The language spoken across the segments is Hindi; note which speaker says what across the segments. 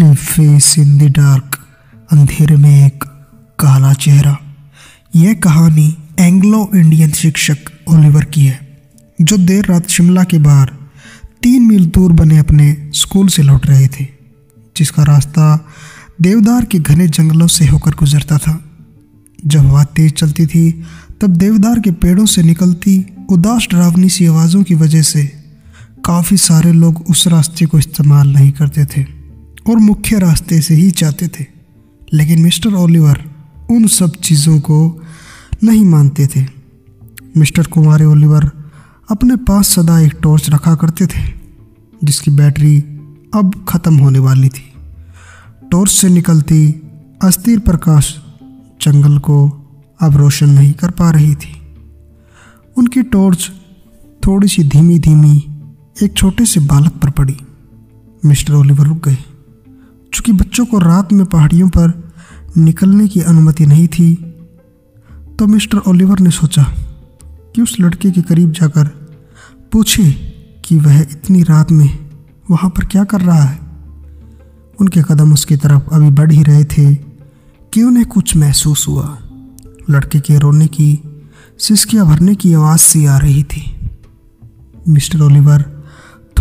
Speaker 1: फेस इन द डार्क अंधेरे में एक काला चेहरा। यह कहानी एंग्लो इंडियन शिक्षक ओलिवर की है, जो देर रात शिमला के बाहर तीन मील दूर बने अपने स्कूल से लौट रहे थे, जिसका रास्ता देवदार के घने जंगलों से होकर गुजरता था। जब हवा तेज चलती थी, तब देवदार के पेड़ों से निकलती उदास डरावनी सी आवाज़ों की वजह से काफ़ी सारे लोग उस रास्ते को इस्तेमाल नहीं करते थे। और मुख्य रास्ते से ही जाते थे। लेकिन मिस्टर ओलिवर उन सब चीज़ों को नहीं मानते थे। मिस्टर कुमारी ओलिवर अपने पास सदा एक टॉर्च रखा करते थे, जिसकी बैटरी अब ख़त्म होने वाली थी। टॉर्च से निकलती अस्थिर प्रकाश जंगल को अब रोशन नहीं कर पा रही थी। उनकी टॉर्च थोड़ी सी धीमी धीमी एक छोटे से बालक पर पड़ी। मिस्टर ओलिवर रुक गए। चूँकि बच्चों को रात में पहाड़ियों पर निकलने की अनुमति नहीं थी तो मिस्टर ओलिवर ने सोचा कि उस लड़के के करीब जाकर पूछे कि वह इतनी रात में वहाँ पर क्या कर रहा है। उनके कदम उसकी तरफ़ अभी बढ़ ही रहे थे कि उन्हें कुछ महसूस हुआ। लड़के के रोने की, सिसकियाँ भरने की आवाज़ सी आ रही थी। मिस्टर ओलिवर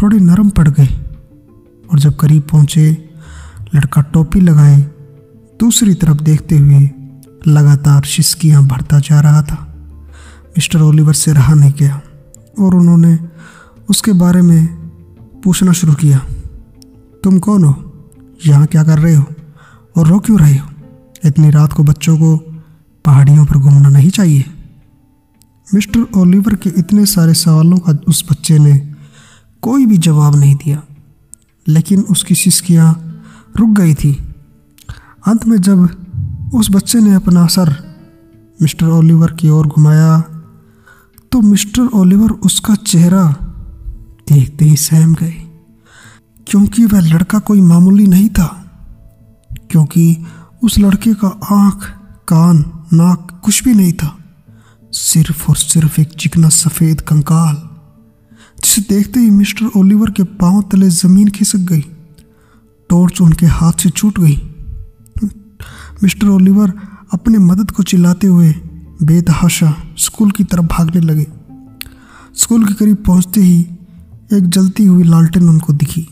Speaker 1: थोड़े नरम पड़ गए और जब करीब पहुँचे लड़का टोपी लगाए, दूसरी तरफ़ देखते हुए लगातार शिस्कियाँ भरता जा रहा था। मिस्टर ओलिवर से रहा नहीं गया और उन्होंने उसके बारे में पूछना शुरू किया। तुम कौन हो? यहाँ क्या कर रहे हो? और रो क्यों रहे हो? इतनी रात को बच्चों को पहाड़ियों पर घूमना नहीं चाहिए। मिस्टर ओलिवर के इतने सारे सवालों का उस बच्चे ने कोई भी जवाब नहीं दिया, लेकिन उसकी सिस्कियाँ रुक गई थी। अंत में जब उस बच्चे ने अपना सर मिस्टर ओलिवर की ओर घुमाया तो मिस्टर ओलिवर उसका चेहरा देखते ही सहम गए, क्योंकि वह लड़का कोई मामूली नहीं था, क्योंकि उस लड़के का आँख, कान, नाक कुछ भी नहीं था, सिर्फ़ और सिर्फ़ एक चिकना सफ़ेद कंकाल, जिसे देखते ही मिस्टर ओलिवर के पाँव तले ज़मीन खिसक गई। टॉर्च उनके हाथ से छूट गई। मिस्टर ओलिवर अपने मदद को चिल्लाते हुए बेतहाशा स्कूल की तरफ़ भागने लगे। स्कूल के करीब पहुँचते ही एक जलती हुई लालटेन उनको दिखी।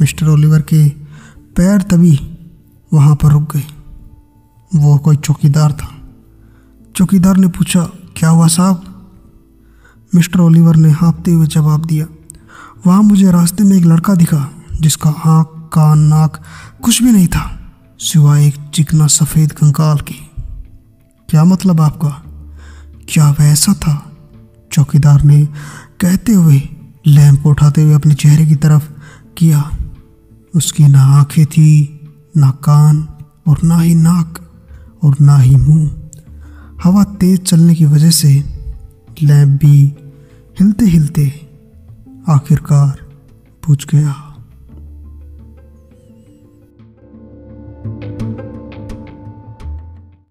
Speaker 1: मिस्टर ओलिवर के पैर तभी वहाँ पर रुक गए। वो कोई चौकीदार था। चौकीदार ने पूछा, क्या हुआ साहब? मिस्टर ओलिवर ने हाँपते हुए जवाब दिया, वहाँ मुझे रास्ते में एक लड़का दिखा, जिसका आँख कान नाक कुछ भी नहीं था, सिवाय एक चिकना सफ़ेद कंकाल की। क्या मतलब आपका? क्या वैसा था? चौकीदार ने कहते हुए लैंप उठाते हुए अपने चेहरे की तरफ़ किया। उसकी ना आँखें थी, ना कान और ना ही नाक और ना ही मुँह। हवा तेज चलने की वजह से लैंप भी हिलते हिलते आखिरकार बुझ गया।